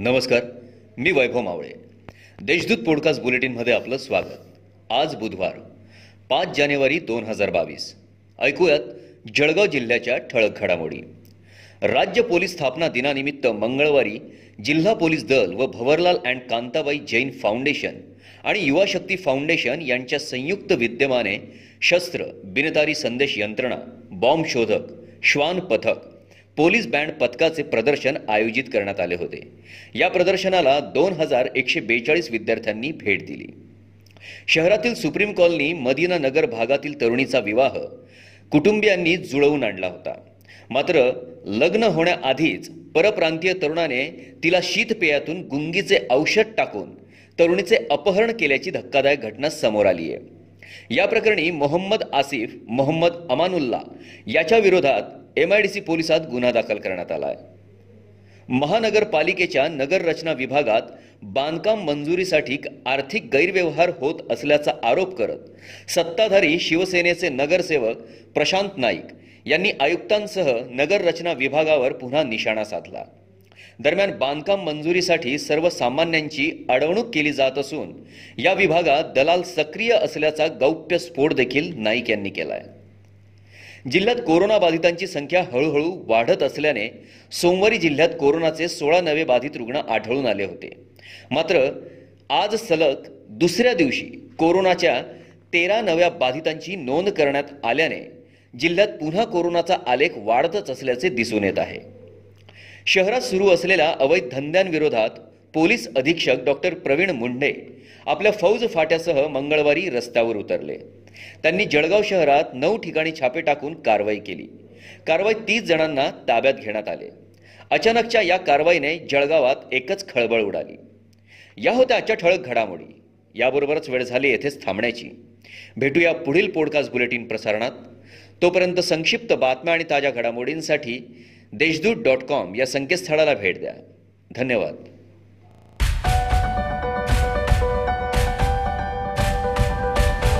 नमस्कार मी वैभव मावळे. देशदूत पॉडकास्ट बुलेटिनमध्ये आपलं स्वागत. आज बुधवार पाच जानेवारी दोन हजार बावीस. ऐकूयात जळगाव जिल्ह्याच्या ठळक घडामोडी. राज्य पोलीस स्थापना दिनानिमित्त मंगळवारी जिल्हा पोलीस दल व भवरलाल अँड कांताबाई जैन फाउंडेशन आणि युवा शक्ती फाउंडेशन यांच्या संयुक्त विद्यमाने शस्त्र बिनतारी संदेश यंत्रणा बॉम्ब शोधक श्वान पथक पोलीस बँड पथकाचे प्रदर्शन आयोजित करण्यात आले होते. या प्रदर्शनाला दोन हजार एकशे बेचाळीस विद्यार्थ्यांनी भेट दिली. शहरातील सुप्रीम कॉलनी मदिना नगर भागातील तरुणीचा विवाह कुटुंबियांनी जुळवून आणला होता. मात्र लग्न होण्याआधीच परप्रांतीय तरुणाने तिला शीतपेयातून गुंगीचे औषध टाकून तरुणीचे अपहरण केल्याची धक्कादायक घटना समोर आली आहे. या प्रकरणी मोहम्मद आसिफ मोहम्मद अमानुल्ला याच्या विरोधात एम आय डी सी पोलिसात गुन्हा दाखल करण्यात आला आहे महानगरपालिकेच्या नगररचना विभागात बांधकाम मंजुरीसाठी आर्थिक गैरव्यवहार होत असल्याचा आरोप करत सत्ताधारी शिवसेनेचे नगरसेवक प्रशांत नाईक यांनी आयुक्तांसह नगररचना विभागावर पुन्हा निशाणा साधला. दरम्यान बांधकाम मंजुरीसाठी सर्वसामान्यांची अडवणूक केली जात असून या विभागात दलाल सक्रिय असल्याचा गौप्य स्फोट देखील नाईक यांनी केला आहे जिल्ह्यात कोरोनाबाधितांची संख्या हळूहळू वाढत असल्याने सोमवारी जिल्ह्यात कोरोनाचे सोळा नवे बाधित रुग्ण आढळून आले होते. मात्र आज सलग दुसऱ्या दिवशी कोरोनाच्या तेरा नव्या बाधितांची नोंद करण्यात आल्याने जिल्ह्यात पुन्हा कोरोनाचा आलेख वाढतच असल्याचे दिसून येत आहे. शहरात सुरू असलेल्या अवैध धंद्यांविरोधात पोलीस अधीक्षक डॉक्टर प्रवीण मुंढे आपल्या फौज फाट्यासह मंगळवारी रस्त्यावर उतरले. त्यांनी जळगाव शहरात नऊ ठिकाणी छापे टाकून कारवाई केली. कारवाईत तीस जणांना ताब्यात घेण्यात आले. अचानकच्या या कारवाईने जळगावात एकच खळबळ उडाली. या होत्या आजच्या ठळक घडामोडी. याबरोबरच वेळ झाली येथेच थांबण्याची. भेटूया पुढील पॉडकास्ट बुलेटिन प्रसारणात. तोपर्यंत संक्षिप्त बातम्या आणि ताज्या घडामोडींसाठी देशदूत डॉट कॉम या संकेतस्थळाला भेट द्या. धन्यवाद.